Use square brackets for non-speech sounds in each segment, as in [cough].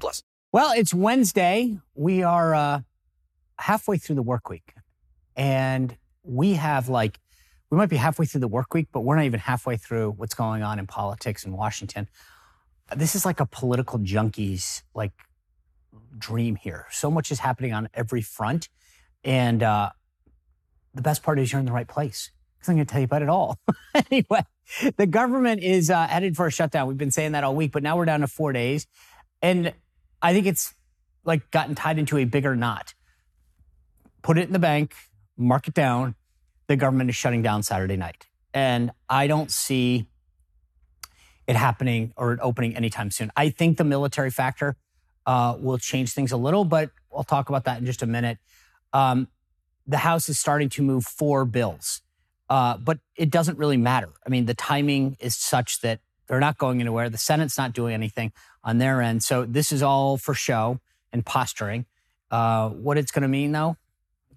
plus. Well, it's Wednesday. We are uh, halfway through the work week. And we have like, we might be halfway through the work week, but we're not even halfway through what's going on in politics in Washington. This is like a political junkies like dream here. So much is happening on every front. And uh, the best part is you're in the right place because I'm going to tell you about it all. [laughs] anyway, the government is uh, headed for a shutdown. We've been saying that all week, but now we're down to four days. And I think it's like gotten tied into a bigger knot. Put it in the bank, mark it down. The government is shutting down Saturday night. And I don't see it happening or it opening anytime soon. I think the military factor uh, will change things a little, but I'll talk about that in just a minute. Um, the House is starting to move four bills, uh, but it doesn't really matter. I mean, the timing is such that they're not going anywhere. The Senate's not doing anything on their end. So this is all for show and posturing. Uh, what it's going to mean, though,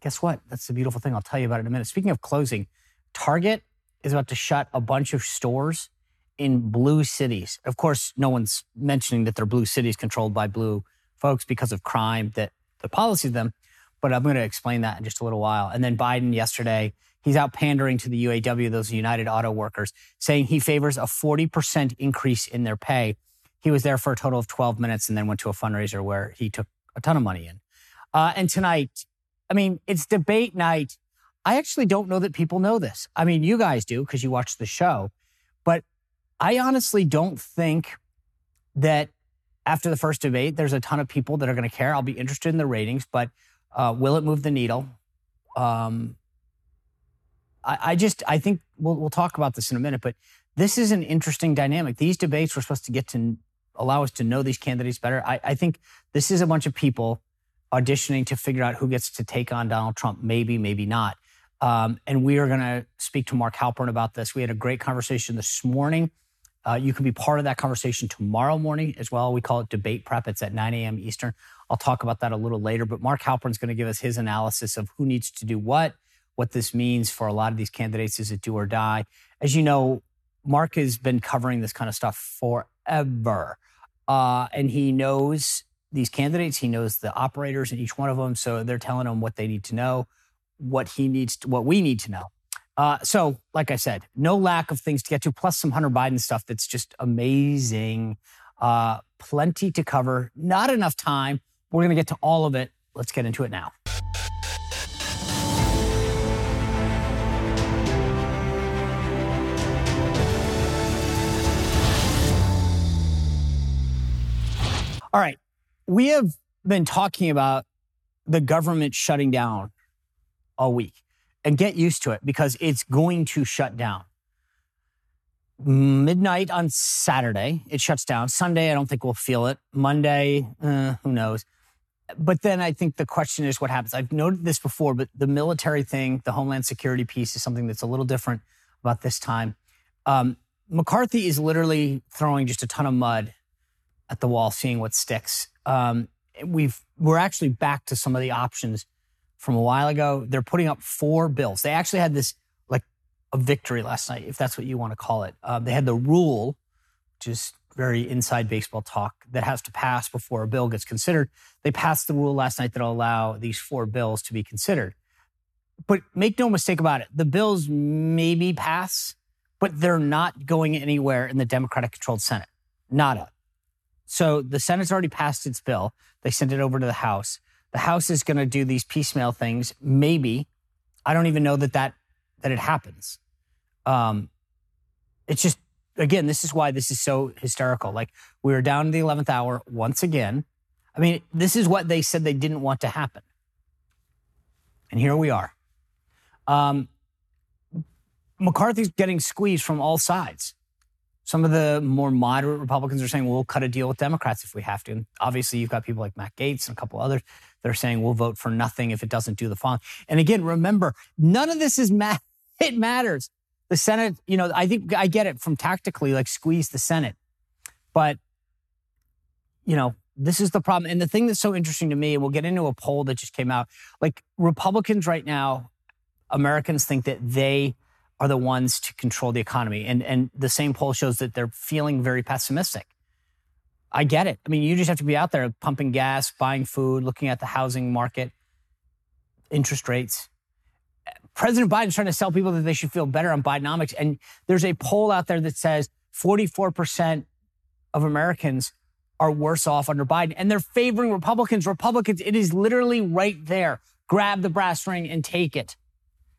guess what? That's the beautiful thing. I'll tell you about it in a minute. Speaking of closing, Target is about to shut a bunch of stores in blue cities. Of course, no one's mentioning that they're blue cities controlled by blue folks because of crime that the policy of them. But I'm going to explain that in just a little while. And then Biden yesterday, he's out pandering to the UAW, those United Auto Workers, saying he favors a 40% increase in their pay. He was there for a total of 12 minutes and then went to a fundraiser where he took a ton of money in. Uh, and tonight, I mean, it's debate night. I actually don't know that people know this. I mean, you guys do because you watch the show, but I honestly don't think that after the first debate, there's a ton of people that are going to care. I'll be interested in the ratings, but uh, will it move the needle? Um, I, I, just, I think we'll, we'll talk about this in a minute, but this is an interesting dynamic. These debates were supposed to get to allow us to know these candidates better. I, I think this is a bunch of people auditioning to figure out who gets to take on Donald Trump, maybe, maybe not. Um, and we are going to speak to Mark Halperin about this. We had a great conversation this morning. Uh, you can be part of that conversation tomorrow morning as well. We call it debate prep. It's at 9 a.m. Eastern. I'll talk about that a little later. But Mark Halperin is going to give us his analysis of who needs to do what, what this means for a lot of these candidates. Is it do or die? As you know, Mark has been covering this kind of stuff forever. Uh, and he knows these candidates. He knows the operators in each one of them. So they're telling him what they need to know, what he needs, to, what we need to know. Uh, so, like I said, no lack of things to get to, plus some Hunter Biden stuff that's just amazing. Uh, plenty to cover, not enough time. We're going to get to all of it. Let's get into it now. All right. We have been talking about the government shutting down all week and get used to it because it's going to shut down. Midnight on Saturday, it shuts down. Sunday, I don't think we'll feel it. Monday, uh, who knows? But then I think the question is what happens. I've noted this before, but the military thing, the Homeland Security piece is something that's a little different about this time. Um, McCarthy is literally throwing just a ton of mud at the wall, seeing what sticks. Um, we've we're actually back to some of the options from a while ago. They're putting up four bills. They actually had this like a victory last night, if that's what you want to call it. Uh, they had the rule, which is very inside baseball talk, that has to pass before a bill gets considered. They passed the rule last night that'll allow these four bills to be considered. But make no mistake about it, the bills maybe pass, but they're not going anywhere in the Democratic controlled Senate. Nada. So the Senate's already passed its bill. They sent it over to the House. The House is going to do these piecemeal things. Maybe I don't even know that that that it happens. Um, it's just again, this is why this is so hysterical. Like we were down to the eleventh hour once again. I mean, this is what they said they didn't want to happen, and here we are. Um, McCarthy's getting squeezed from all sides. Some of the more moderate Republicans are saying, well, cut a deal with Democrats if we have to. And obviously, you've got people like Matt Gaetz and a couple others that are saying we'll vote for nothing if it doesn't do the following. And again, remember, none of this is ma- [laughs] it matters. The Senate, you know, I think I get it from tactically, like squeeze the Senate. But, you know, this is the problem. And the thing that's so interesting to me, and we'll get into a poll that just came out, like Republicans right now, Americans think that they are the ones to control the economy. And, and the same poll shows that they're feeling very pessimistic. I get it. I mean, you just have to be out there pumping gas, buying food, looking at the housing market, interest rates. President Biden's trying to sell people that they should feel better on Bidenomics. And there's a poll out there that says 44% of Americans are worse off under Biden. And they're favoring Republicans. Republicans, it is literally right there. Grab the brass ring and take it.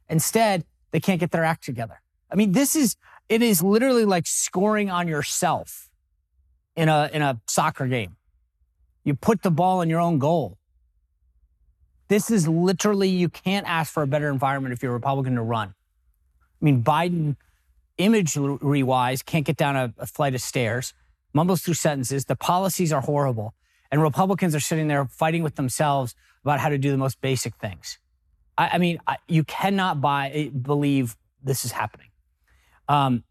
Instead, they can't get their act together. I mean, this is, it is literally like scoring on yourself in a, in a soccer game. You put the ball in your own goal. This is literally, you can't ask for a better environment if you're a Republican to run. I mean, Biden, imagery wise, can't get down a, a flight of stairs, mumbles through sentences. The policies are horrible. And Republicans are sitting there fighting with themselves about how to do the most basic things. I, I mean, I, you cannot buy, eh, believe this is happening. Um,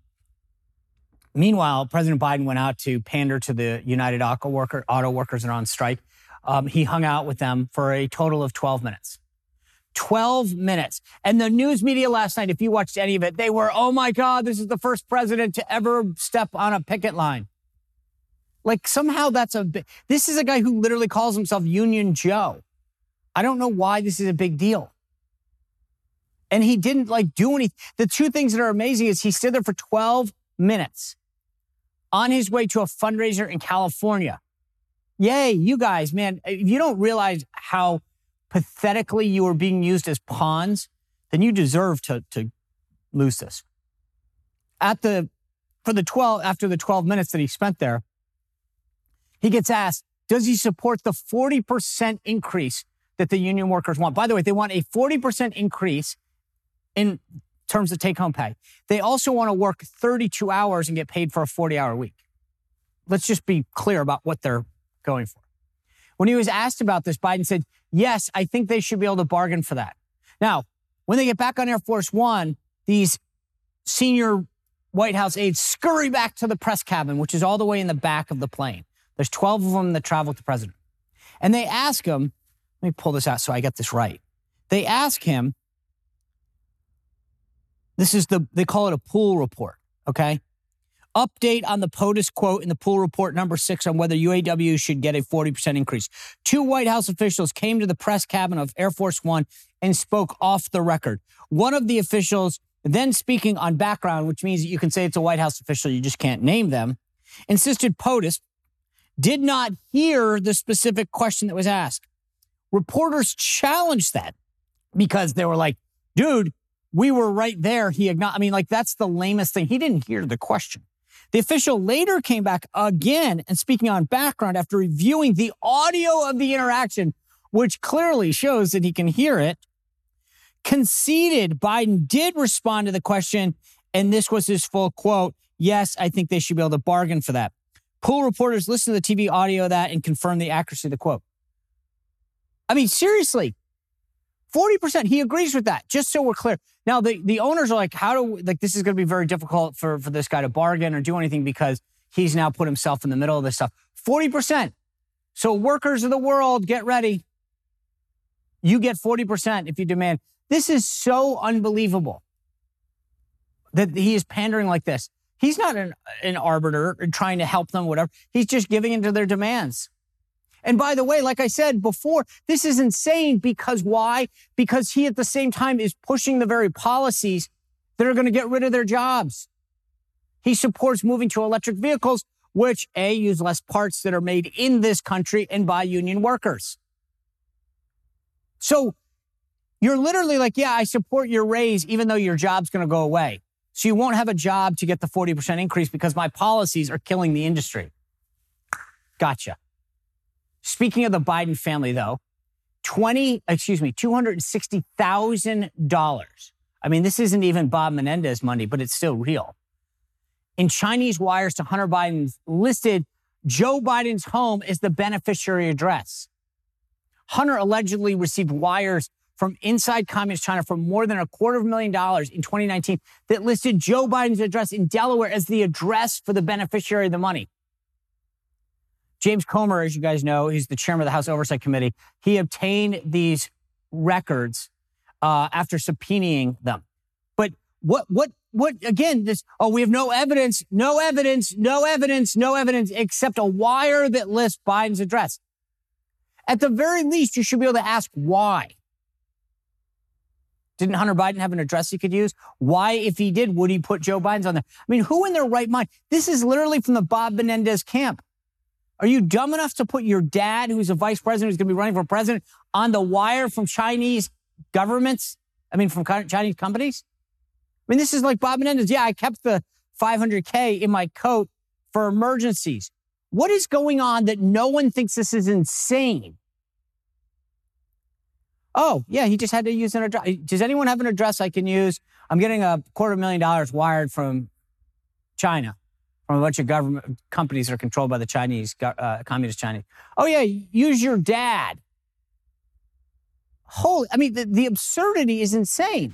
meanwhile, President Biden went out to pander to the United Auto, worker, auto workers that are on strike. Um, he hung out with them for a total of 12 minutes. 12 minutes. And the news media last night, if you watched any of it, they were, oh my God, this is the first president to ever step on a picket line. Like somehow that's a, this is a guy who literally calls himself Union Joe. I don't know why this is a big deal and he didn't like do anything. The two things that are amazing is he stood there for 12 minutes on his way to a fundraiser in California. Yay, you guys, man. If you don't realize how pathetically you are being used as pawns, then you deserve to, to lose this. At the, for the 12, after the 12 minutes that he spent there, he gets asked, does he support the 40% increase that the union workers want? By the way, they want a 40% increase in terms of take home pay. They also want to work 32 hours and get paid for a 40 hour week. Let's just be clear about what they're going for. When he was asked about this, Biden said, Yes, I think they should be able to bargain for that. Now, when they get back on Air Force One, these senior White House aides scurry back to the press cabin, which is all the way in the back of the plane. There's 12 of them that travel with the president. And they ask him, let me pull this out so I get this right. They ask him, this is the, they call it a pool report. Okay. Update on the POTUS quote in the pool report number six on whether UAW should get a 40% increase. Two White House officials came to the press cabin of Air Force One and spoke off the record. One of the officials, then speaking on background, which means you can say it's a White House official, you just can't name them, insisted POTUS did not hear the specific question that was asked. Reporters challenged that because they were like, dude, we were right there. He acknowledged, I mean, like that's the lamest thing. He didn't hear the question. The official later came back again and speaking on background after reviewing the audio of the interaction, which clearly shows that he can hear it, conceded Biden did respond to the question. And this was his full quote. Yes, I think they should be able to bargain for that. Pool reporters listened to the TV audio of that and confirmed the accuracy of the quote. I mean, seriously, 40%. He agrees with that, just so we're clear. Now, the, the owners are like, how do, like, this is going to be very difficult for, for this guy to bargain or do anything because he's now put himself in the middle of this stuff. 40%. So, workers of the world, get ready. You get 40% if you demand. This is so unbelievable that he is pandering like this. He's not an, an arbiter trying to help them, whatever. He's just giving into their demands. And by the way, like I said before, this is insane because why? Because he at the same time is pushing the very policies that are going to get rid of their jobs. He supports moving to electric vehicles, which A, use less parts that are made in this country and by union workers. So you're literally like, yeah, I support your raise, even though your job's going to go away. So you won't have a job to get the 40% increase because my policies are killing the industry. Gotcha. Speaking of the Biden family, though, 20, excuse me, $260,000. I mean, this isn't even Bob Menendez money, but it's still real. in Chinese wires to Hunter Biden listed Joe Biden's home as the beneficiary address. Hunter allegedly received wires from inside communist China for more than a quarter of a million dollars in 2019 that listed Joe Biden's address in Delaware as the address for the beneficiary of the money. James Comer, as you guys know, he's the chairman of the House Oversight Committee. He obtained these records uh, after subpoenaing them. But what, what, what, again, this, oh, we have no evidence, no evidence, no evidence, no evidence, except a wire that lists Biden's address. At the very least, you should be able to ask why. Didn't Hunter Biden have an address he could use? Why, if he did, would he put Joe Biden's on there? I mean, who in their right mind? This is literally from the Bob Menendez camp. Are you dumb enough to put your dad, who's a vice president, who's going to be running for president, on the wire from Chinese governments? I mean, from Chinese companies? I mean, this is like Bob Menendez. Yeah, I kept the 500K in my coat for emergencies. What is going on that no one thinks this is insane? Oh, yeah, he just had to use an address. Does anyone have an address I can use? I'm getting a quarter million dollars wired from China, from a bunch of government companies that are controlled by the Chinese, uh, communist Chinese. Oh, yeah, use your dad. Holy, I mean, the, the absurdity is insane.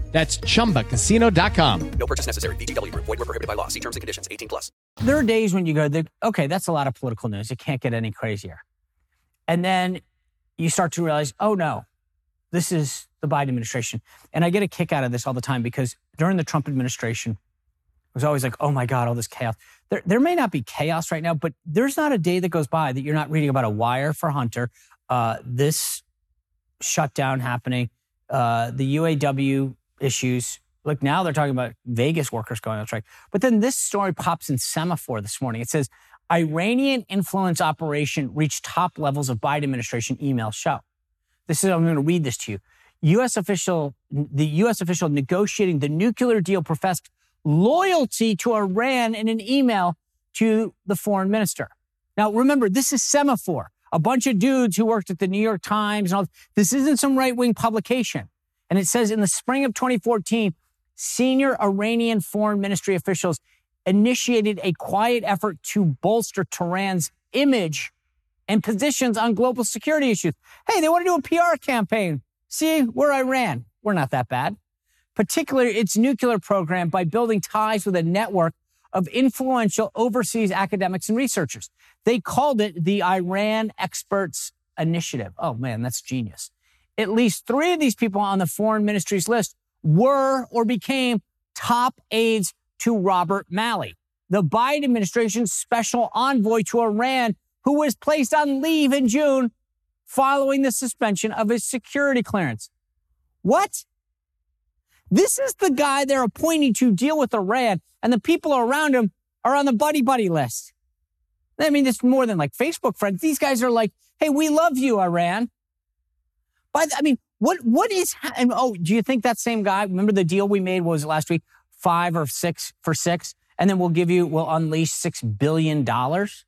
That's ChumbaCasino.com. No purchase necessary. VGW. Void were prohibited by law. See terms and conditions. 18 plus. There are days when you go, okay, that's a lot of political news. It can't get any crazier. And then you start to realize, oh no, this is the Biden administration. And I get a kick out of this all the time because during the Trump administration, it was always like, oh my God, all this chaos. There, there may not be chaos right now, but there's not a day that goes by that you're not reading about a wire for Hunter, uh, this shutdown happening, uh, the UAW issues. Like now they're talking about Vegas workers going on strike. But then this story pops in Semafor this morning. It says Iranian influence operation reached top levels of Biden administration email show. This is, I'm going to read this to you. U.S. official, the U.S. official negotiating the nuclear deal professed loyalty to Iran in an email to the foreign minister. Now, remember, this is Semafor, a bunch of dudes who worked at the New York Times and all. This isn't some right wing publication. And it says in the spring of 2014, senior Iranian foreign ministry officials initiated a quiet effort to bolster Tehran's image and positions on global security issues. Hey, they want to do a PR campaign. See, we're Iran. We're not that bad. Particularly its nuclear program by building ties with a network of influential overseas academics and researchers. They called it the Iran Experts Initiative. Oh man, that's genius. At least three of these people on the foreign ministry's list were or became top aides to Robert Malley, the Biden administration's special envoy to Iran, who was placed on leave in June following the suspension of his security clearance. What? This is the guy they're appointing to deal with Iran, and the people around him are on the buddy buddy list. I mean, it's more than like Facebook friends. These guys are like, hey, we love you, Iran. By the, I mean, what what is? And oh, do you think that same guy? Remember the deal we made was last week, five or six for six, and then we'll give you, we'll unleash six billion dollars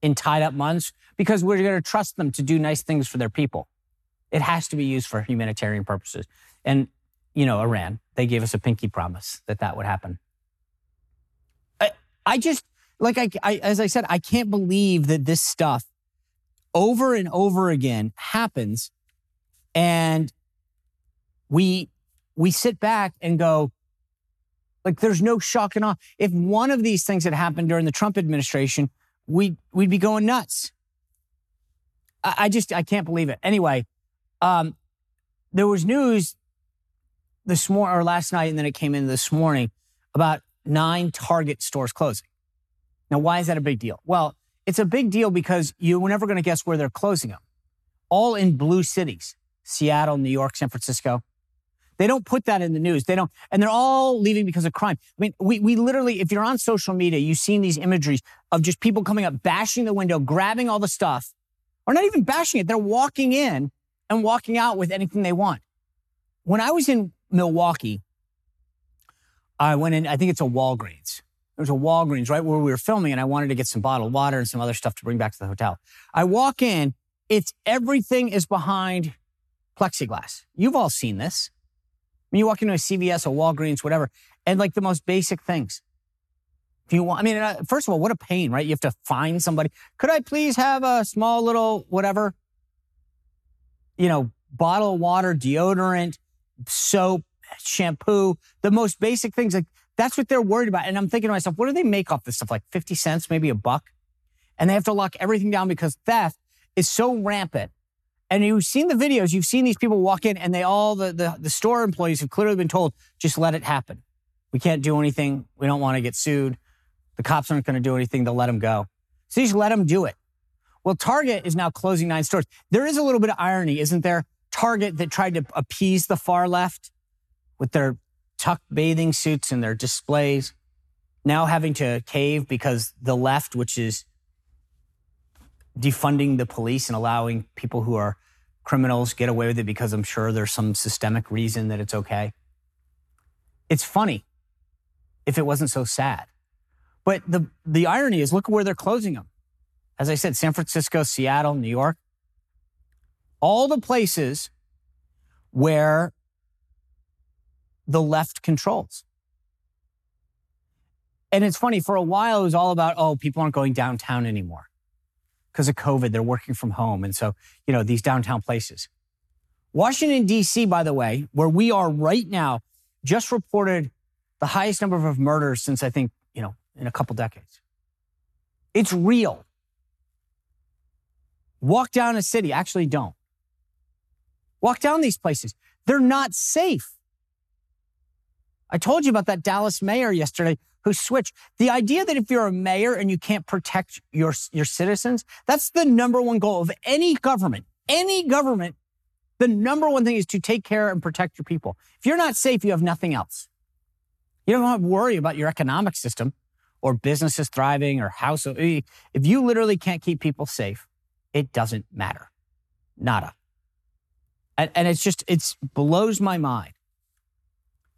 in tied up months because we're going to trust them to do nice things for their people. It has to be used for humanitarian purposes. And you know, Iran, they gave us a pinky promise that that would happen. I, I just like I, I as I said, I can't believe that this stuff over and over again happens and we we sit back and go, like, there's no shock and awe. If one of these things had happened during the Trump administration, we we'd be going nuts. I, I just I can't believe it. Anyway, um, there was news this morning or last night, and then it came in this morning about nine Target stores closing. Now, why is that a big deal? Well, it's a big deal because you were never going to guess where they're closing them. All in blue cities. Seattle, New York, San Francisco. They don't put that in the news. They don't, and they're all leaving because of crime. I mean, we, we literally, if you're on social media, you've seen these imageries of just people coming up, bashing the window, grabbing all the stuff, or not even bashing it. They're walking in and walking out with anything they want. When I was in Milwaukee, I went in, I think it's a Walgreens. There's a Walgreens right where we were filming, and I wanted to get some bottled water and some other stuff to bring back to the hotel. I walk in, it's everything is behind plexiglass. You've all seen this. When you walk into a CVS, a Walgreens, whatever, and like the most basic things. If you want, I mean, uh, first of all, what a pain, right? You have to find somebody. Could I please have a small little whatever, you know, bottle of water, deodorant, soap, shampoo, the most basic things. Like that's what they're worried about. And I'm thinking to myself, what do they make off this stuff? Like 50 cents, maybe a buck? And they have to lock everything down because theft is so rampant. And you've seen the videos, you've seen these people walk in and they all, the, the, the store employees have clearly been told, just let it happen. We can't do anything. We don't want to get sued. The cops aren't going to do anything. They'll let them go. So you just let them do it. Well, Target is now closing nine stores. There is a little bit of irony, isn't there? Target that tried to appease the far left with their tucked bathing suits and their displays, now having to cave because the left, which is defunding the police and allowing people who are criminals get away with it because I'm sure there's some systemic reason that it's okay. It's funny if it wasn't so sad. But the, the irony is look at where they're closing them. As I said, San Francisco, Seattle, New York, all the places where the left controls. And it's funny, for a while, it was all about, oh, people aren't going downtown anymore because of COVID. They're working from home. And so, you know, these downtown places. Washington, D.C., by the way, where we are right now, just reported the highest number of murders since I think, you know, in a couple decades. It's real. Walk down a city, actually don't. Walk down these places. They're not safe. I told you about that Dallas mayor yesterday who switched. The idea that if you're a mayor and you can't protect your, your citizens, that's the number one goal of any government. Any government, the number one thing is to take care and protect your people. If you're not safe, you have nothing else. You don't have to worry about your economic system or businesses thriving or house. Eh, if you literally can't keep people safe, it doesn't matter. Nada. And, and it's just, it blows my mind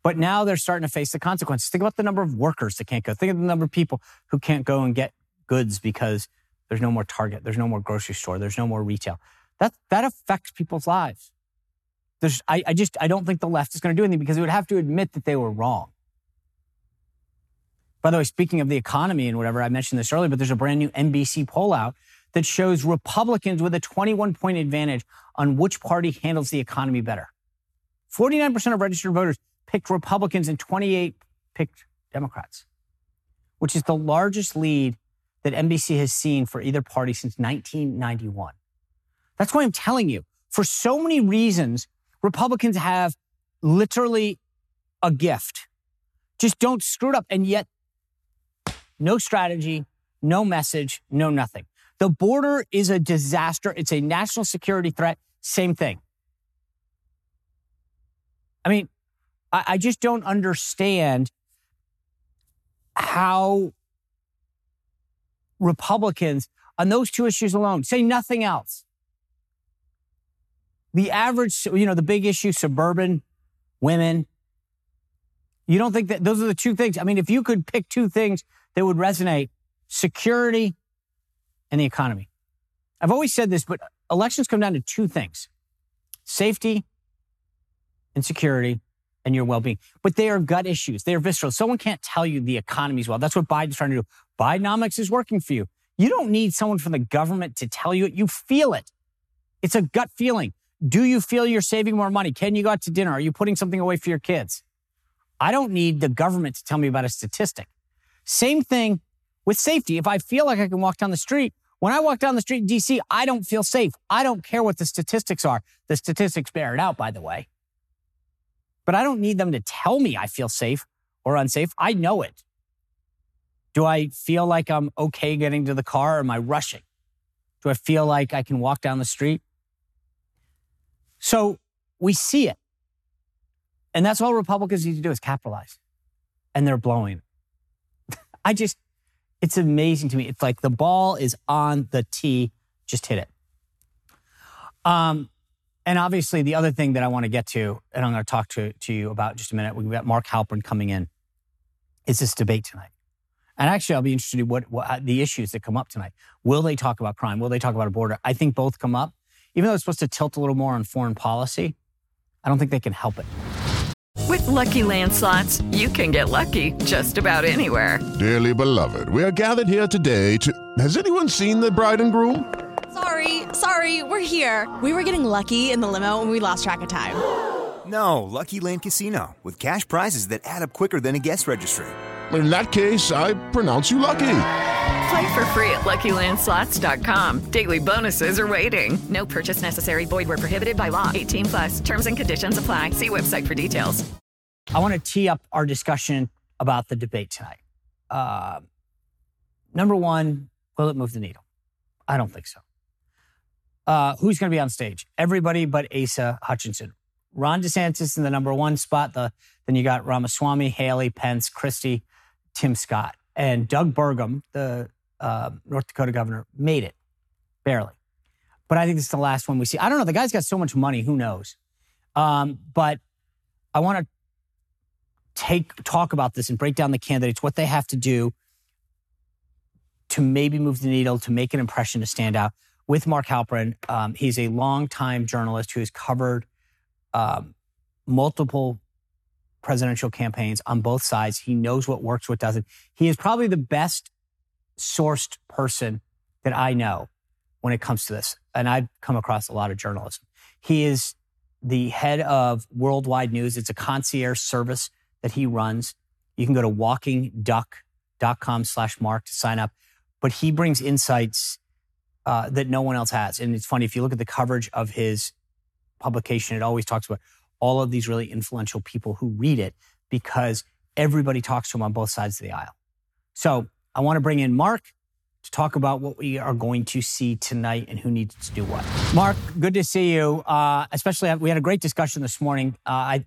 but now they're starting to face the consequences. Think about the number of workers that can't go. Think of the number of people who can't go and get goods because there's no more Target, there's no more grocery store, there's no more retail. That that affects people's lives. There's, I, I just I don't think the left is going to do anything because it would have to admit that they were wrong. By the way, speaking of the economy and whatever, I mentioned this earlier, but there's a brand new NBC poll out that shows Republicans with a 21 point advantage on which party handles the economy better. 49% of registered voters picked Republicans and 28 picked Democrats, which is the largest lead that NBC has seen for either party since 1991. That's why I'm telling you, for so many reasons, Republicans have literally a gift. Just don't screw it up. And yet, no strategy, no message, no nothing. The border is a disaster. It's a national security threat. Same thing. I mean, I, I just don't understand how Republicans on those two issues alone say nothing else. The average, you know, the big issue, suburban women. You don't think that those are the two things? I mean, if you could pick two things that would resonate security and the economy. I've always said this, but elections come down to two things safety and security and your well-being. But they are gut issues. They are visceral. Someone can't tell you the economy's well. That's what Biden's trying to do. Bidenomics is working for you. You don't need someone from the government to tell you it. You feel it. It's a gut feeling. Do you feel you're saving more money? Can you go out to dinner? Are you putting something away for your kids? I don't need the government to tell me about a statistic. Same thing with safety. If I feel like I can walk down the street, when I walk down the street in DC, I don't feel safe. I don't care what the statistics are. The statistics bear it out, by the way but I don't need them to tell me I feel safe or unsafe. I know it. Do I feel like I'm okay getting to the car or am I rushing? Do I feel like I can walk down the street? So we see it. And that's all Republicans need to do is capitalize. And they're blowing. [laughs] I just, it's amazing to me. It's like the ball is on the tee, just hit it. Um, and obviously, the other thing that I want to get to, and I'm going to talk to, to you about just a minute, we've got Mark Halperin coming in, is this debate tonight. And actually, I'll be interested in what, what uh, the issues that come up tonight. Will they talk about crime? Will they talk about a border? I think both come up. Even though it's supposed to tilt a little more on foreign policy, I don't think they can help it. With Lucky Land slots, you can get lucky just about anywhere. Dearly beloved, we are gathered here today to. Has anyone seen the bride and groom? Sorry, sorry, we're here. We were getting lucky in the limo and we lost track of time. No, Lucky Land Casino, with cash prizes that add up quicker than a guest registry. In that case, I pronounce you lucky. Play for free at LuckyLandSlots.com. Daily bonuses are waiting. No purchase necessary. Void where prohibited by law. 18 plus. Terms and conditions apply. See website for details. I want to tee up our discussion about the debate tonight. Uh, number one, will it move the needle? I don't think so. Uh, who's going to be on stage? Everybody but Asa Hutchinson. Ron DeSantis in the number one spot. The, then you got Ramaswamy, Haley, Pence, Christie, Tim Scott. And Doug Burgum, the uh, North Dakota governor, made it barely. But I think this is the last one we see. I don't know. The guy's got so much money. Who knows? Um, but I want to take talk about this and break down the candidates, what they have to do to maybe move the needle, to make an impression, to stand out. With Mark Halperin, um, he's a longtime journalist who has covered um, multiple presidential campaigns on both sides. He knows what works, what doesn't. He is probably the best sourced person that I know when it comes to this. And I've come across a lot of journalism. He is the head of Worldwide News. It's a concierge service that he runs. You can go to walkingduck.com slash mark to sign up. But he brings insights uh, that no one else has. And it's funny, if you look at the coverage of his publication, it always talks about all of these really influential people who read it because everybody talks to him on both sides of the aisle. So I want to bring in Mark to talk about what we are going to see tonight and who needs to do what. Mark, good to see you. Uh, especially, we had a great discussion this morning. Uh, I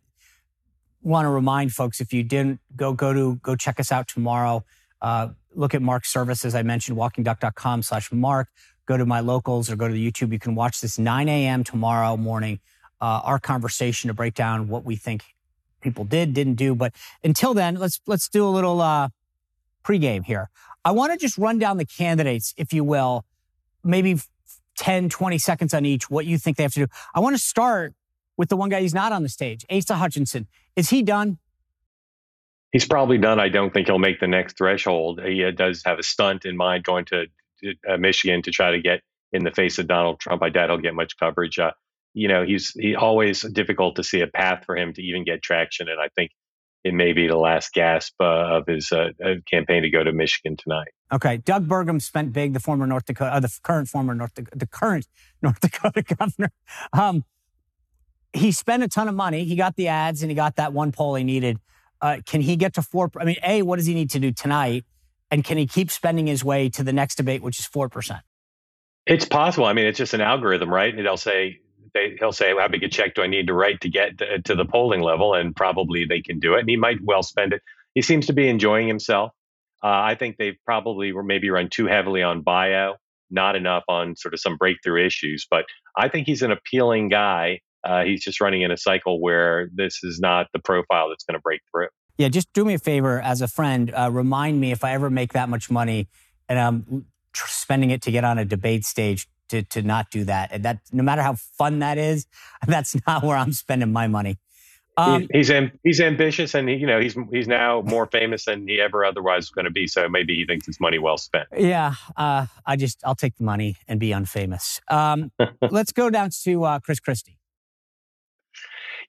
want to remind folks if you didn't go go to go check us out tomorrow. Uh, look at Mark's service, as I mentioned, walkingduck.com slash Mark. Go to my locals or go to the YouTube. You can watch this 9 a.m. tomorrow morning, uh, our conversation to break down what we think people did, didn't do. But until then, let's let's do a little uh, pregame here. I want to just run down the candidates, if you will, maybe 10, 20 seconds on each, what you think they have to do. I want to start with the one guy who's not on the stage, Asa Hutchinson. Is he done? He's probably done. I don't think he'll make the next threshold. He uh, does have a stunt in mind going to, to uh, Michigan to try to get in the face of Donald Trump. I doubt he'll get much coverage. Uh, you know, he's he always difficult to see a path for him to even get traction, and I think it may be the last gasp uh, of his uh, uh, campaign to go to Michigan tonight. Okay, Doug Burgum spent big. The former North Dakota, uh, the current former North, Dakota, the current [laughs] North Dakota governor. Um, he spent a ton of money. He got the ads and he got that one poll he needed. Uh, can he get to four? I mean, a what does he need to do tonight? And can he keep spending his way to the next debate, which is four percent? It's possible. I mean, it's just an algorithm, right? And it'll say they, he'll say, "How big a check do I need to write to get to, to the polling level?" And probably they can do it. And he might well spend it. He seems to be enjoying himself. Uh, I think they've probably were maybe run too heavily on bio, not enough on sort of some breakthrough issues. But I think he's an appealing guy. Uh, he's just running in a cycle where this is not the profile that's going to break through. Yeah, just do me a favor as a friend. Uh, remind me if I ever make that much money and I'm tr- spending it to get on a debate stage to to not do that. And that no matter how fun that is, [laughs] that's not where I'm spending my money. Um, he's he's ambitious, and he, you know he's he's now more famous than he ever otherwise was going to be. So maybe he thinks it's money well spent. Yeah, uh, I just I'll take the money and be unfamous. Um, [laughs] let's go down to uh, Chris Christie.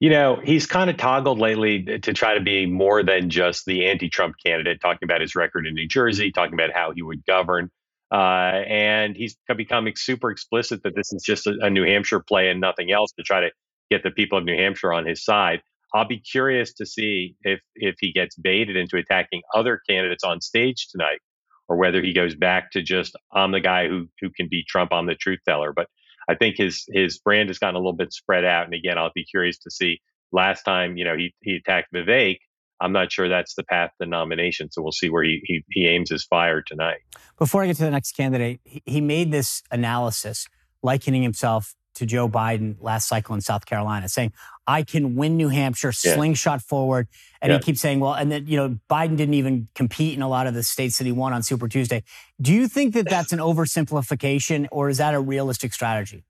You know, he's kind of toggled lately to try to be more than just the anti-Trump candidate, talking about his record in New Jersey, talking about how he would govern. Uh, and he's becoming super explicit that this is just a, a, New Hampshire play and nothing else to try to get the people of New Hampshire on his side. I'll be curious to see if if he gets baited into attacking other candidates on stage tonight, or whether he goes back to just I'm the guy who who can beat Trump. I'm the truth teller. But I think his his brand has gotten a little bit spread out, and again, I'll be curious to see last time, you know, he he attacked Vivek. I'm not sure that's the path to nomination. So we'll see where he he, he aims his fire tonight. Before I get to the next candidate, he, he made this analysis likening himself to Joe Biden last cycle in South Carolina, saying, I can win New Hampshire, Yeah. slingshot forward. And Yeah. he keeps saying, well, and then, you know, Biden didn't even compete in a lot of the states that he won on Super Tuesday. Do you think that that's an oversimplification or is that a realistic strategy?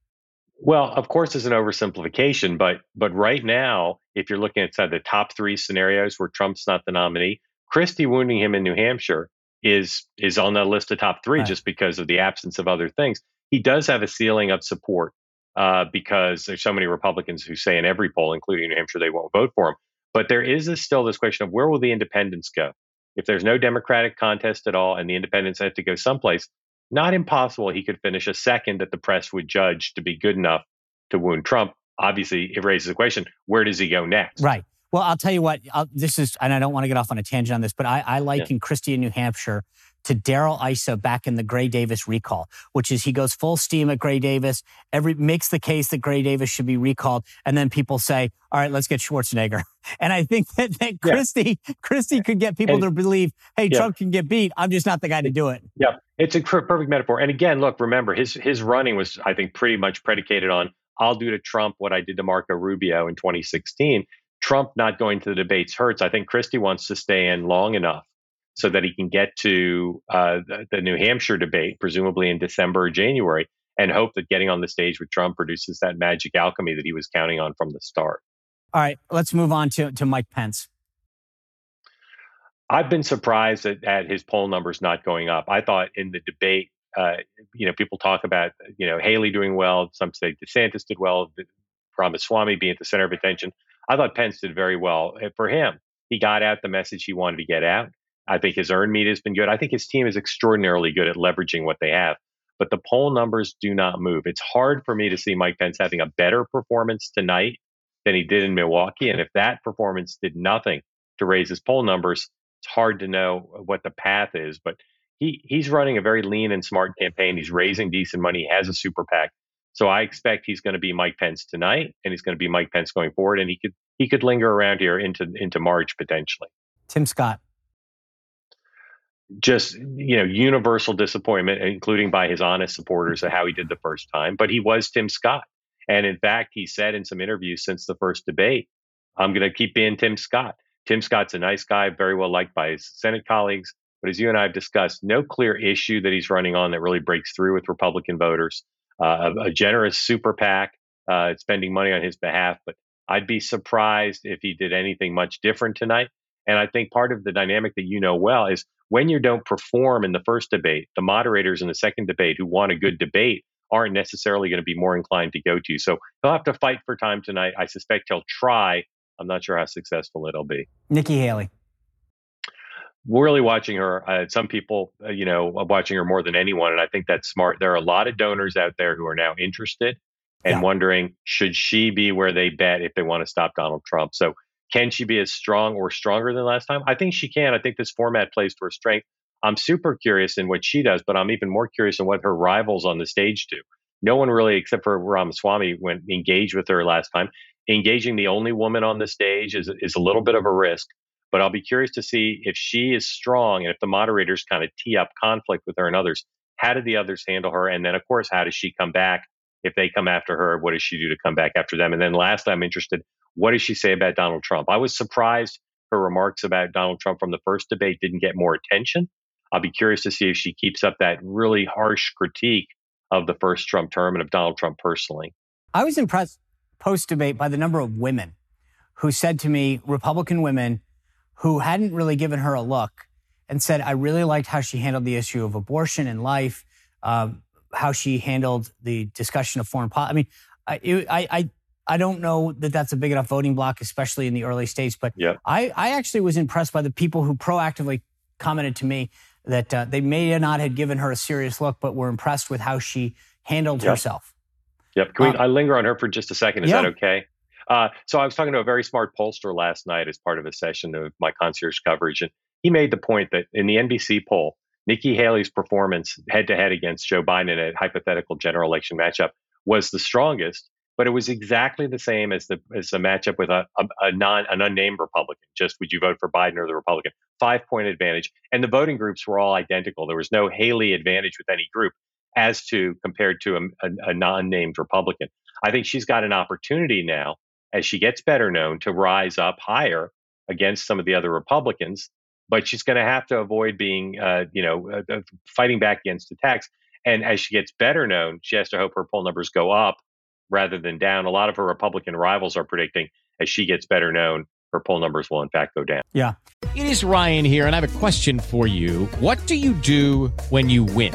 Well, of course, it's an oversimplification, but but right now, if you're looking at say, the top three scenarios where Trump's not the nominee, Christie wounding him in New Hampshire is is on the list of top three Right. just because of the absence of other things. He does have a ceiling of support uh, because there's so many Republicans who say in every poll, including New Hampshire, they won't vote for him. But there is still this question of where will the independents go if there's no Democratic contest at all, and the independents have to go someplace. Not impossible he could finish a second that the press would judge to be good enough to wound Trump. Obviously, it raises the question: Where does he go next? Right. Well, I'll tell you what, I'll, this is, and I don't want to get off on a tangent on this, but I, I liken Christie in New Hampshire to Darrell Issa back in the Gray Davis recall, which is he goes full steam at Gray Davis, every makes the case that Gray Davis should be recalled, and then people say, "All right, let's get Schwarzenegger." [laughs] And I think that, that Yeah. Christie Christie could get people And- to believe, "Hey, Yeah. Trump can get beat. I'm just not the guy to do it." Yeah, it's a per- perfect metaphor. And again, look, remember his his running was, I think, pretty much predicated on I'll do to Trump what I did to Marco Rubio in 2016. Trump not going to the debates hurts. I think Christie wants to stay in long enough so that he can get to uh, the, the New Hampshire debate, presumably in December or January, and hope that getting on the stage with Trump produces that magic alchemy that he was counting on from the start. All right, let's move on to to Mike Pence. I've been surprised at, at his poll numbers not going up. I thought in the debate, uh, you know, people talk about, you know, Haley doing well. Some say DeSantis did well. Ramaswamy being at the center of attention. I thought Pence did very well. Uh, For him, he got out the message he wanted to get out. I think his earned media has been good. I think his team is extraordinarily good at leveraging what they have. But the poll numbers do not move. It's hard for me to see Mike Pence having a better performance tonight than he did in Milwaukee. And if that performance did nothing to raise his poll numbers, it's hard to know what the path is. But he he's running a very lean and smart campaign. He's raising decent money. Has a super PAC. So I expect he's going to be Mike Pence tonight, and he's going to be Mike Pence going forward. And he could he could linger around here into into March potentially. Tim Scott. Just you know, universal disappointment, including by his honest supporters of how he did the first time. But he was Tim Scott, and in fact, he said in some interviews since the first debate, "I'm going to keep being Tim Scott." Tim Scott's a nice guy, very well liked by his Senate colleagues. But as you and I have discussed, no clear issue that he's running on that really breaks through with Republican voters. Uh, a, a generous super PAC, uh, spending money on his behalf. But I'd be surprised if he did anything much different tonight. And I think part of the dynamic that you know well is when you don't perform in the first debate, the moderators in the second debate who want a good debate aren't necessarily going to be more inclined to go to. So he'll have to fight for time tonight. I suspect he'll try. I'm not sure how successful it'll be. Nikki Haley. We're really watching her. Uh, some people, uh, you know, watching her more than anyone, and I think that's smart. There are a lot of donors out there who are now interested and Yeah. wondering should she be where they bet if they want to stop Donald Trump. So, can she be as strong or stronger than last time? I think she can. I think this format plays to her strength. I'm super curious in what she does, but I'm even more curious in what her rivals on the stage do. No one really, except for Ramaswamy, went engaged with her last time. Engaging the only woman on the stage is is a little bit of a risk. But I'll be curious to see if she is strong and if the moderators kind of tee up conflict with her and others. How did the others handle her? And then, of course, how does she come back? If they come after her, what does she do to come back after them? And then, last, I'm interested. What does she say about Donald Trump? I was surprised her remarks about Donald Trump from the first debate didn't get more attention. I'll be curious to see if she keeps up that really harsh critique of the first Trump term and of Donald Trump personally. I was impressed post debate by the number of women who said to me, Republican women who hadn't really given her a look and said, I really liked how she handled the issue of abortion and life, um, how she handled the discussion of foreign policy. I mean, I, it- I, I, I don't know that that's a big enough voting block, especially in the early states, but Yeah. I, I actually was impressed by the people who proactively commented to me that uh, they may not have given her a serious look, but were impressed with how she handled Yeah. herself. Yep. Can we, Um, I linger on her for just a second? Is yeah. that okay? Uh, so I was talking to a very smart pollster last night as part of a session of my concierge coverage, and he made the point that in the NBC poll, Nikki Haley's performance head to head against Joe Biden in a hypothetical general election matchup was the strongest but it was exactly the same as the as the matchup with a, a, a non an unnamed Republican. Just would you vote for Biden or the Republican? Five point advantage, and the voting groups were all identical. There was no Haley advantage with any group as to compared to a, a, a non-named Republican. I think she's got an opportunity now as she gets better known to rise up higher against some of the other Republicans. But she's going to have to avoid being, uh, you know, uh, uh, fighting back against attacks. And as she gets better known, she has to hope her poll numbers go up rather than down. A lot of her Republican rivals are predicting as she gets better known, her poll numbers will in fact go down. Yeah. It is Ryan here, and I have a question for you. What do you do when you win?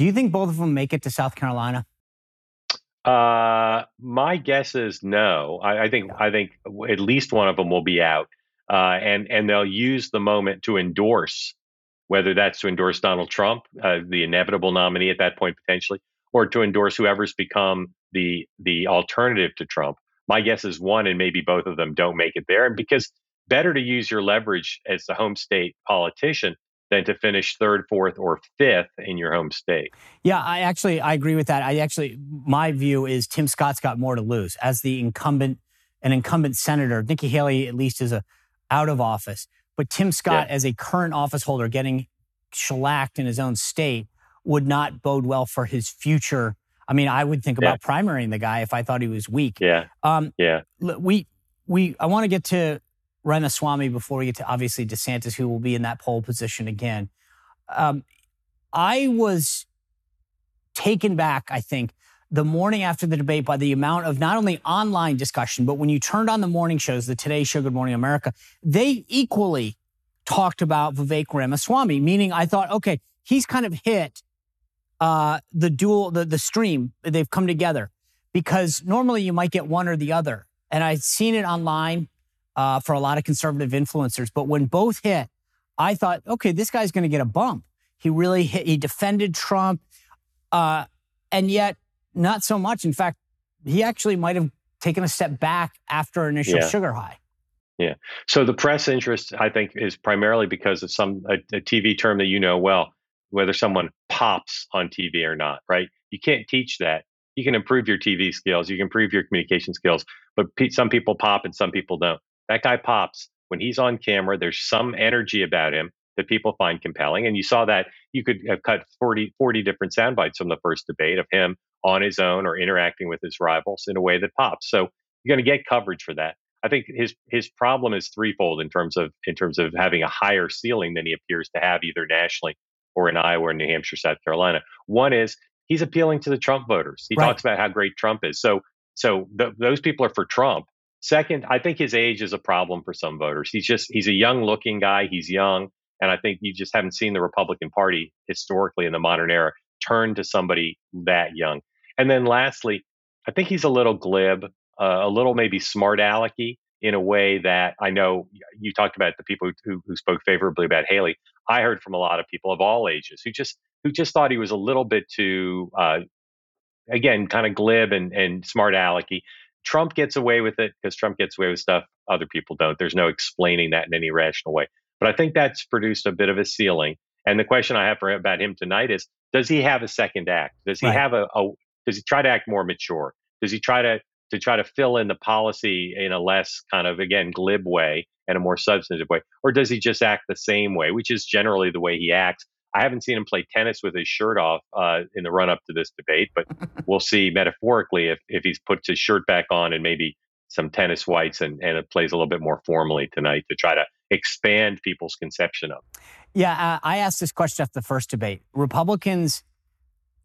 Do you think both of them make it to South Carolina? Uh, my guess is no. I, I think I think at least one of them will be out, uh, and and they'll use the moment to endorse, whether that's to endorse Donald Trump, uh, the inevitable nominee at that point potentially, or to endorse whoever's become the the alternative to Trump. My guess is one and maybe both of them don't make it there, and because better to use your leverage as the home state politician than to finish third, fourth, or fifth in your home state. Yeah, I actually I agree with that. I actually my view is Tim Scott's got more to lose as the incumbent, an incumbent senator. Nikki Haley at least is a out of office, but Tim Scott yeah. as a current office holder getting shellacked in his own state would not bode well for his future. I mean, I would think about yeah. primarying the guy if I thought he was weak. Yeah. Um, yeah. We we I want to get to Ramaswamy before we get to obviously DeSantis, who will be in that pole position again. Um, I was taken back, I think, the morning after the debate by the amount of not only online discussion, but when you turned on the morning shows, the Today Show, Good Morning America, they equally talked about Vivek Ramaswamy, meaning I thought, okay, he's kind of hit uh, the dual, the, the stream. They've come together because normally you might get one or the other. And I'd seen it online uh, for a lot of conservative influencers. But when both hit, I thought, okay, this guy's going to get a bump. He really hit, he defended Trump, uh, and yet not so much. In fact, he actually might have taken a step back after initial yeah. sugar high. Yeah. So the press interest, I think, is primarily because of some a, a TV term that you know well, whether someone pops on TV or not. Right? You can't teach that. You can improve your TV skills, you can improve your communication skills, but pe- some people pop and some people don't. That guy pops when he's on camera. There's some energy about him that people find compelling. And you saw that you could have cut 40, 40 different sound bites from the first debate of him on his own or interacting with his rivals in a way that pops. So you're going to get coverage for that. I think his his problem is threefold in terms of in terms of having a higher ceiling than he appears to have either nationally or in Iowa or New Hampshire, South Carolina. One is he's appealing to the Trump voters. He right. talks about how great Trump is. So so th- those people are for Trump, Second, I think his age is a problem for some voters. He's just he's a young looking guy. He's young, and I think you just haven't seen the Republican Party historically in the modern era turn to somebody that young. And then lastly, I think he's a little glib, uh, a little maybe smart alecky in a way that I know you talked about the people who, who spoke favorably about Haley. I heard from a lot of people of all ages who just who just thought he was a little bit too, uh, again, kind of glib and, and smart alecky. Trump gets away with it because Trump gets away with stuff other people don't. There's no explaining that in any rational way. But I think that's produced a bit of a ceiling. And the question I have for about him tonight is: Does he have a second act? Does he right. have a, a? Does he try to act more mature? Does he try to to try to fill in the policy in a less kind of again glib way and a more substantive way, or does he just act the same way, which is generally the way he acts I haven't seen him play tennis with his shirt off uh, in the run up to this debate, but [laughs] we'll see metaphorically if, if he puts his shirt back on and maybe some tennis whites and, and it plays a little bit more formally tonight to try to expand people's conception of. Yeah, uh, I asked this question after the first debate. Republicans,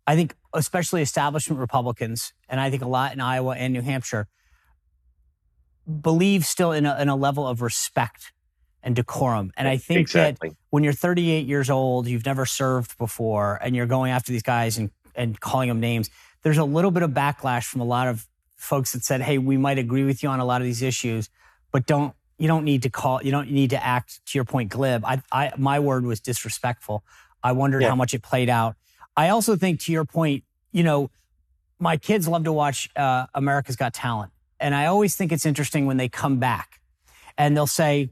I think, especially establishment Republicans, and I think a lot in Iowa and New Hampshire, believe still in a, in a level of respect and decorum. And I think exactly. that when you're 38 years old, you've never served before, and you're going after these guys and, and calling them names, there's a little bit of backlash from a lot of folks that said, "Hey, we might agree with you on a lot of these issues, but don't you don't need to call you don't need to act to your point glib." I, I my word was disrespectful. I wondered Yeah. how much it played out. I also think to your point, you know, my kids love to watch uh, America's Got Talent, and I always think it's interesting when they come back and they'll say,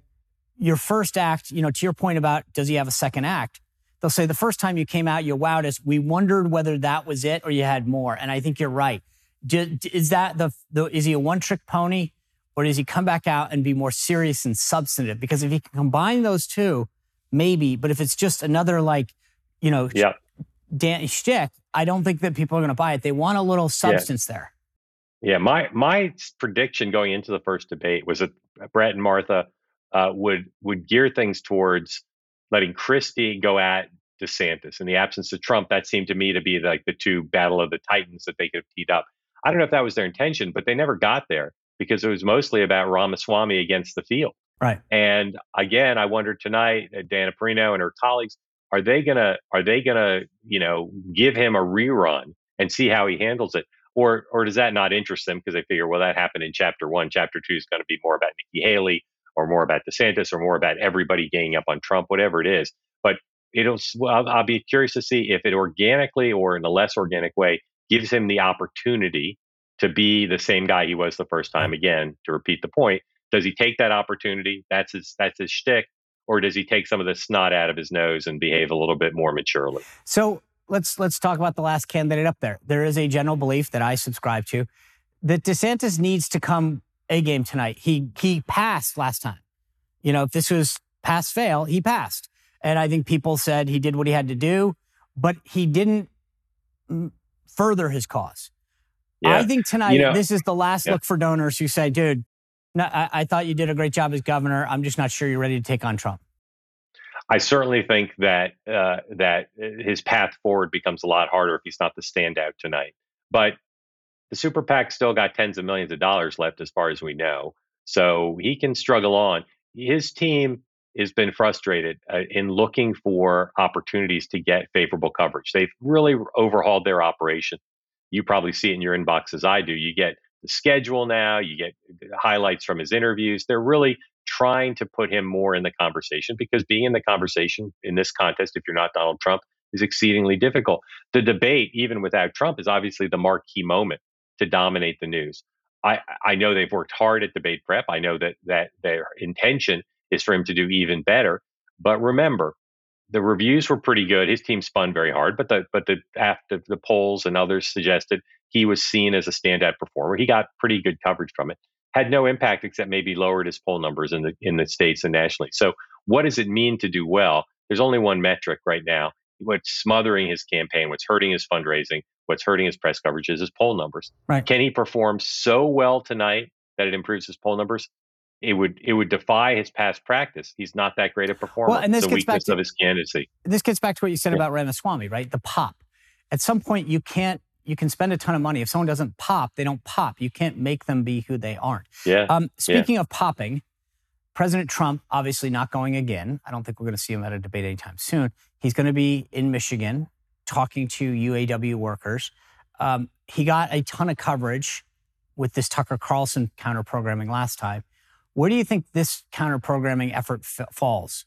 "Your first act," you know, to your point about does he have a second act? They'll say the first time you came out, you wowed us. We wondered whether that was it or you had more. And I think you're right. Do, is that the, the is he a one trick pony or does he come back out and be more serious and substantive? Because if he can combine those two, maybe. But if it's just another like, you know, Yeah. Dan shtick, I don't think that people are going to buy it. They want a little substance there. Yeah, my my prediction going into the first debate was that Brett and Martha uh, would would gear things towards letting Christie go at DeSantis. In the absence of Trump, that seemed to me to be like the two battle of the titans that they could have teed up. I don't know if that was their intention, but they never got there because it was mostly about Ramaswamy against the field. Right. And again, I wonder tonight, uh, Dana Perino and her colleagues, are they gonna are they gonna you know give him a rerun and see how he handles it, or or does that not interest them because they figure well that happened in chapter one, chapter two is going to be more about Nikki Haley or more about DeSantis or more about everybody ganging up on Trump, whatever it is. But it'll, I'll, I'll be curious to see if it organically or in a less organic way gives him the opportunity to be the same guy he was the first time. Again, to repeat the point, does he take that opportunity? That's his that's his shtick, or does he take some of the snot out of his nose and behave a little bit more maturely? So let's let's talk about the last candidate up there. There is a general belief that I subscribe to that DeSantis needs to come a game tonight. He he passed last time. You know, if this was pass fail, he passed. And I think people said he did what he had to do, but he didn't further his cause. Yeah. I think tonight You know- this is the last Yeah. look for donors who say, "Dude, no, I, I thought you did a great job as governor. I'm just not sure you're ready to take on Trump." I certainly think that uh, that his path forward becomes a lot harder if he's not the standout tonight. But the super PAC still got tens of millions of dollars left, as far as we know, so he can struggle on. His team has been frustrated uh, in looking for opportunities to get favorable coverage. They've really overhauled their operation. You probably see it in your inbox as I do. You get the schedule now. You get highlights from his interviews. They're really trying to put him more in the conversation because being in the conversation in this contest, if you're not Donald Trump, is exceedingly difficult. The debate, even without Trump, is obviously the marquee moment to dominate the news. I, I know they've worked hard at debate prep. I know that that their intention is for him to do even better. But remember, the reviews were pretty good. His team spun very hard, but the but the after the polls and others suggested he was seen as a standout performer. He got pretty good coverage from it. Had no impact except maybe lowered his poll numbers in the in the states and nationally. So what does it mean to do well? There's only one metric right now. What's smothering his campaign, what's hurting his fundraising, what's hurting his press coverage is his poll numbers. Right. Can he perform so well tonight that it improves his poll numbers? It would it would defy his past practice. He's not that great a performer. Well, and this the gets back to- of his candidacy. this gets back to what you said Yeah. about Ramaswamy, right? The pop. At some point, you can't. You can spend a ton of money. If someone doesn't pop, they don't pop. You can't make them be who they aren't. Yeah. Um, speaking of popping, President Trump obviously not going again. I don't think we're going to see him at a debate anytime soon. He's going to be in Michigan talking to UAW workers. Um, he got a ton of coverage with this Tucker Carlson counter programming last time. Where do you think this counter programming effort f- falls?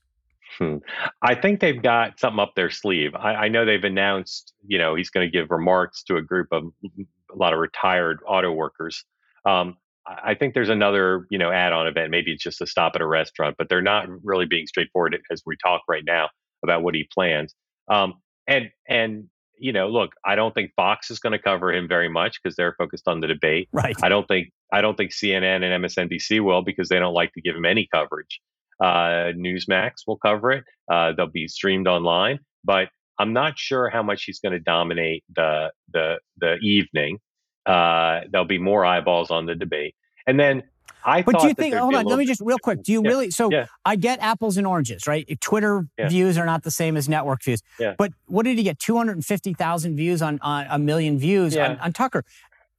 Hmm. I think they've got something up their sleeve. I, I know they've announced, you know, he's going to give remarks to a group of a lot of retired auto workers. Um, I think there's another, you know, add-on event. Maybe it's just a stop at a restaurant, but they're not really being straightforward as we talk right now about what he plans. Um, and and you know, look, I don't think Fox is going to cover him very much because they're focused on the debate. Right. I don't think I don't think CNN and MSNBC will because they don't like to give him any coverage. Uh, Newsmax will cover it. Uh, they'll be streamed online, but I'm not sure how much he's going to dominate the the the evening. Uh, there'll be more eyeballs on the debate, and then I. But do you think? Hold on, let me just real quick. Do you Yeah, really? So yeah. I get apples and oranges, right? Twitter Yeah. views are not the same as network views. But what did he get? Two hundred and fifty thousand views on, on a million views on, on Tucker.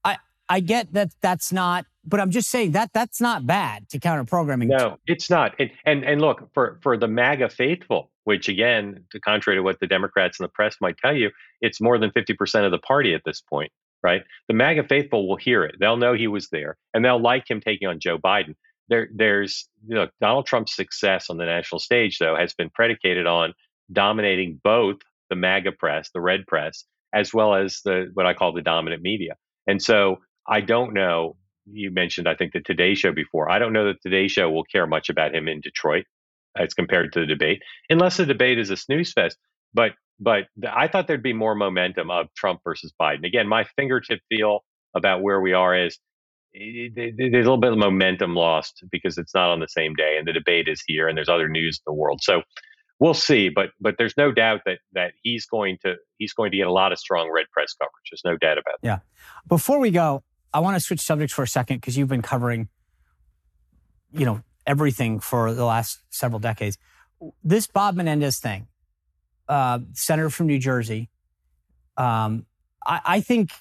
I I get that that's not. But I'm just saying that that's not bad to counter programming. No, it's not. And, and and look for for the MAGA faithful, which again, to contrary to what the Democrats and the press might tell you, it's more than fifty percent of the party at this point. Right? The MAGA faithful will hear it. They'll know he was there, and they'll like him taking on Joe Biden. There, there's you know, Donald Trump's success on the national stage, though, has been predicated on dominating both the MAGA press, the red press, as well as the what I call the dominant media. And so I don't know. You mentioned, I think, the Today Show before. I don't know that Today Show will care much about him in Detroit as compared to the debate, unless the debate is a snooze fest. But but I thought there'd be more momentum of Trump versus Biden. Again, my fingertip feel about where we are is eh, there's a little bit of momentum lost because it's not on the same day, and the debate is here, and there's other news in the world. So we'll see. But but there's no doubt that that he's going to he's going to get a lot of strong red press coverage. There's no doubt about that. Yeah. Before we go, I want to switch subjects for a second because you've been covering, you know, everything for the last several decades. This Bob Menendez thing, uh, senator from New Jersey, um, I, I think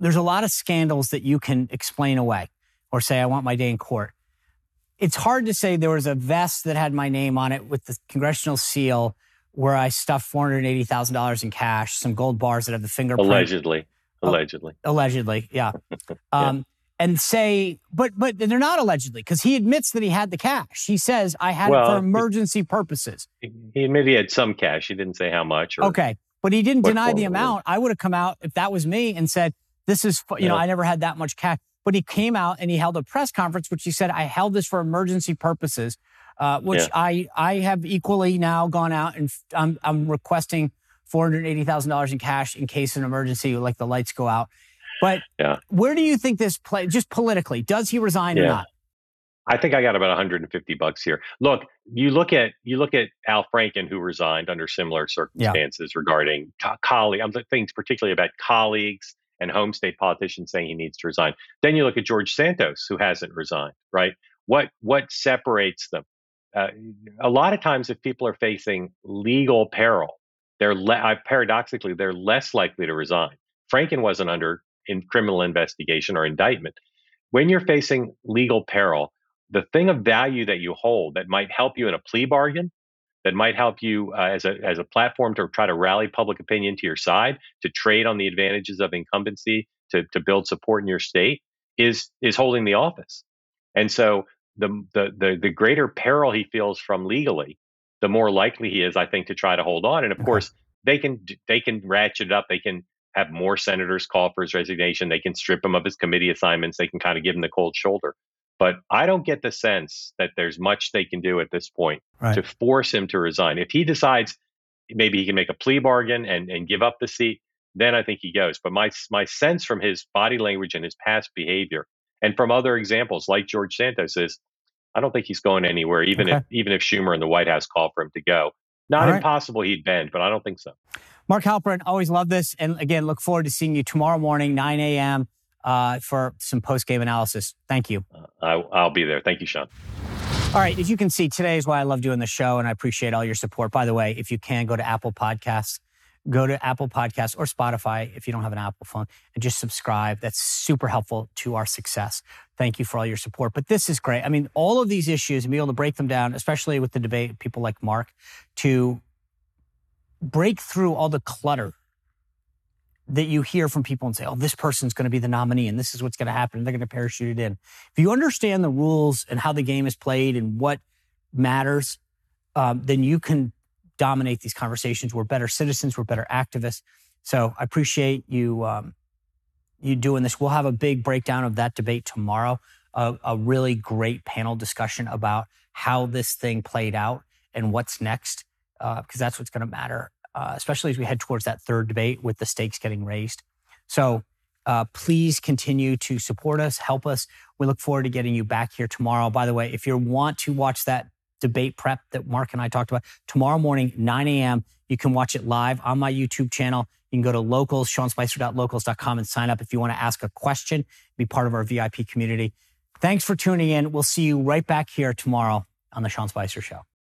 there's a lot of scandals that you can explain away or say, I want my day in court. It's hard to say there was a vest that had my name on it with the congressional seal where I stuffed $480,000 in cash, some gold bars that have the fingerprint. Allegedly. Allegedly. Allegedly, yeah. [laughs] Um, and say, but but they're not allegedly because he admits that he had the cash. He says, "I had it Well, for he- emergency purposes." He admitted he had some cash. He didn't say how much. Okay, but he didn't deny the amount. I would have come out if that was me and said, "This is, you know, I never had that much cash." But he came out and he held a press conference, which he said, "I held this for emergency purposes," uh, which Yeah. I I have equally now gone out and I'm I'm requesting four hundred eighty thousand dollars in cash in case of an emergency, like the lights go out. But Yeah. where do you think this play? Just politically, does he resign or not? I think I got about 150 bucks here. Look, you look at you look at Al Franken, who resigned under similar circumstances regarding co- colleague. I'm thinking particularly about colleagues and home state politicians saying he needs to resign. Then you look at George Santos, who hasn't resigned. Right? What what separates them? Uh, a lot of times, if people are facing legal peril, they're le- uh, paradoxically they're less likely to resign. Franken wasn't under in criminal investigation or indictment. When you're facing legal peril, the thing of value that you hold that might help you in a plea bargain, that might help you uh, as a as a platform to try to rally public opinion to your side, to trade on the advantages of incumbency, to to build support in your state, is is holding the office. And so the the the, the greater peril he feels from legally, the more likely he is, I think, to try to hold on. And of course, they can they can ratchet it up. They can have more senators call for his resignation. They can strip him of his committee assignments. They can kind of give him the cold shoulder. But I don't get the sense that there's much they can do at this point Right. to force him to resign. If he decides maybe he can make a plea bargain and, and give up the seat, then I think he goes. But my my sense from his body language and his past behavior, and from other examples like George Santos, is I don't think he's going anywhere. Even if even if Schumer and the White House call for him to go, not right. impossible he'd bend, but I don't think so. Mark Halperin, always love this. And again, look forward to seeing you tomorrow morning, 9 a.m., uh, for some post game analysis. Thank you. I, I'll be there. Thank you, Sean. All right. As you can see, today is why I love doing the show, and I appreciate all your support. By the way, if you can, go to Apple Podcasts, go to Apple Podcasts or Spotify if you don't have an Apple phone, and just subscribe. That's super helpful to our success. Thank you for all your support. But this is great. I mean, all of these issues and be able to break them down, especially with the debate, people like Mark, to break through all the clutter that you hear from people and say, oh, this person's going to be the nominee and this is what's going to happen. And They're going to parachute it in. If you understand the rules and how the game is played and what matters, um, then you can dominate these conversations. We're better citizens. We're better activists. So I appreciate you um, you doing this. We'll have a big breakdown of that debate tomorrow. A, really great panel discussion about how this thing played out and what's next, because that's what's going to matter, uh, especially as we head towards that third debate with the stakes getting raised. So uh, please continue to support us, help us. We look forward to getting you back here tomorrow. By the way, if you want to watch that debate prep that Mark and I talked about tomorrow morning, 9 a.m., you can watch it live on my YouTube channel. You can go to locals, seanspicer.locals.com and sign up if you want to ask a question, be part of our VIP community. Thanks for tuning in. We'll see you right back here tomorrow on the Sean Spicer Show.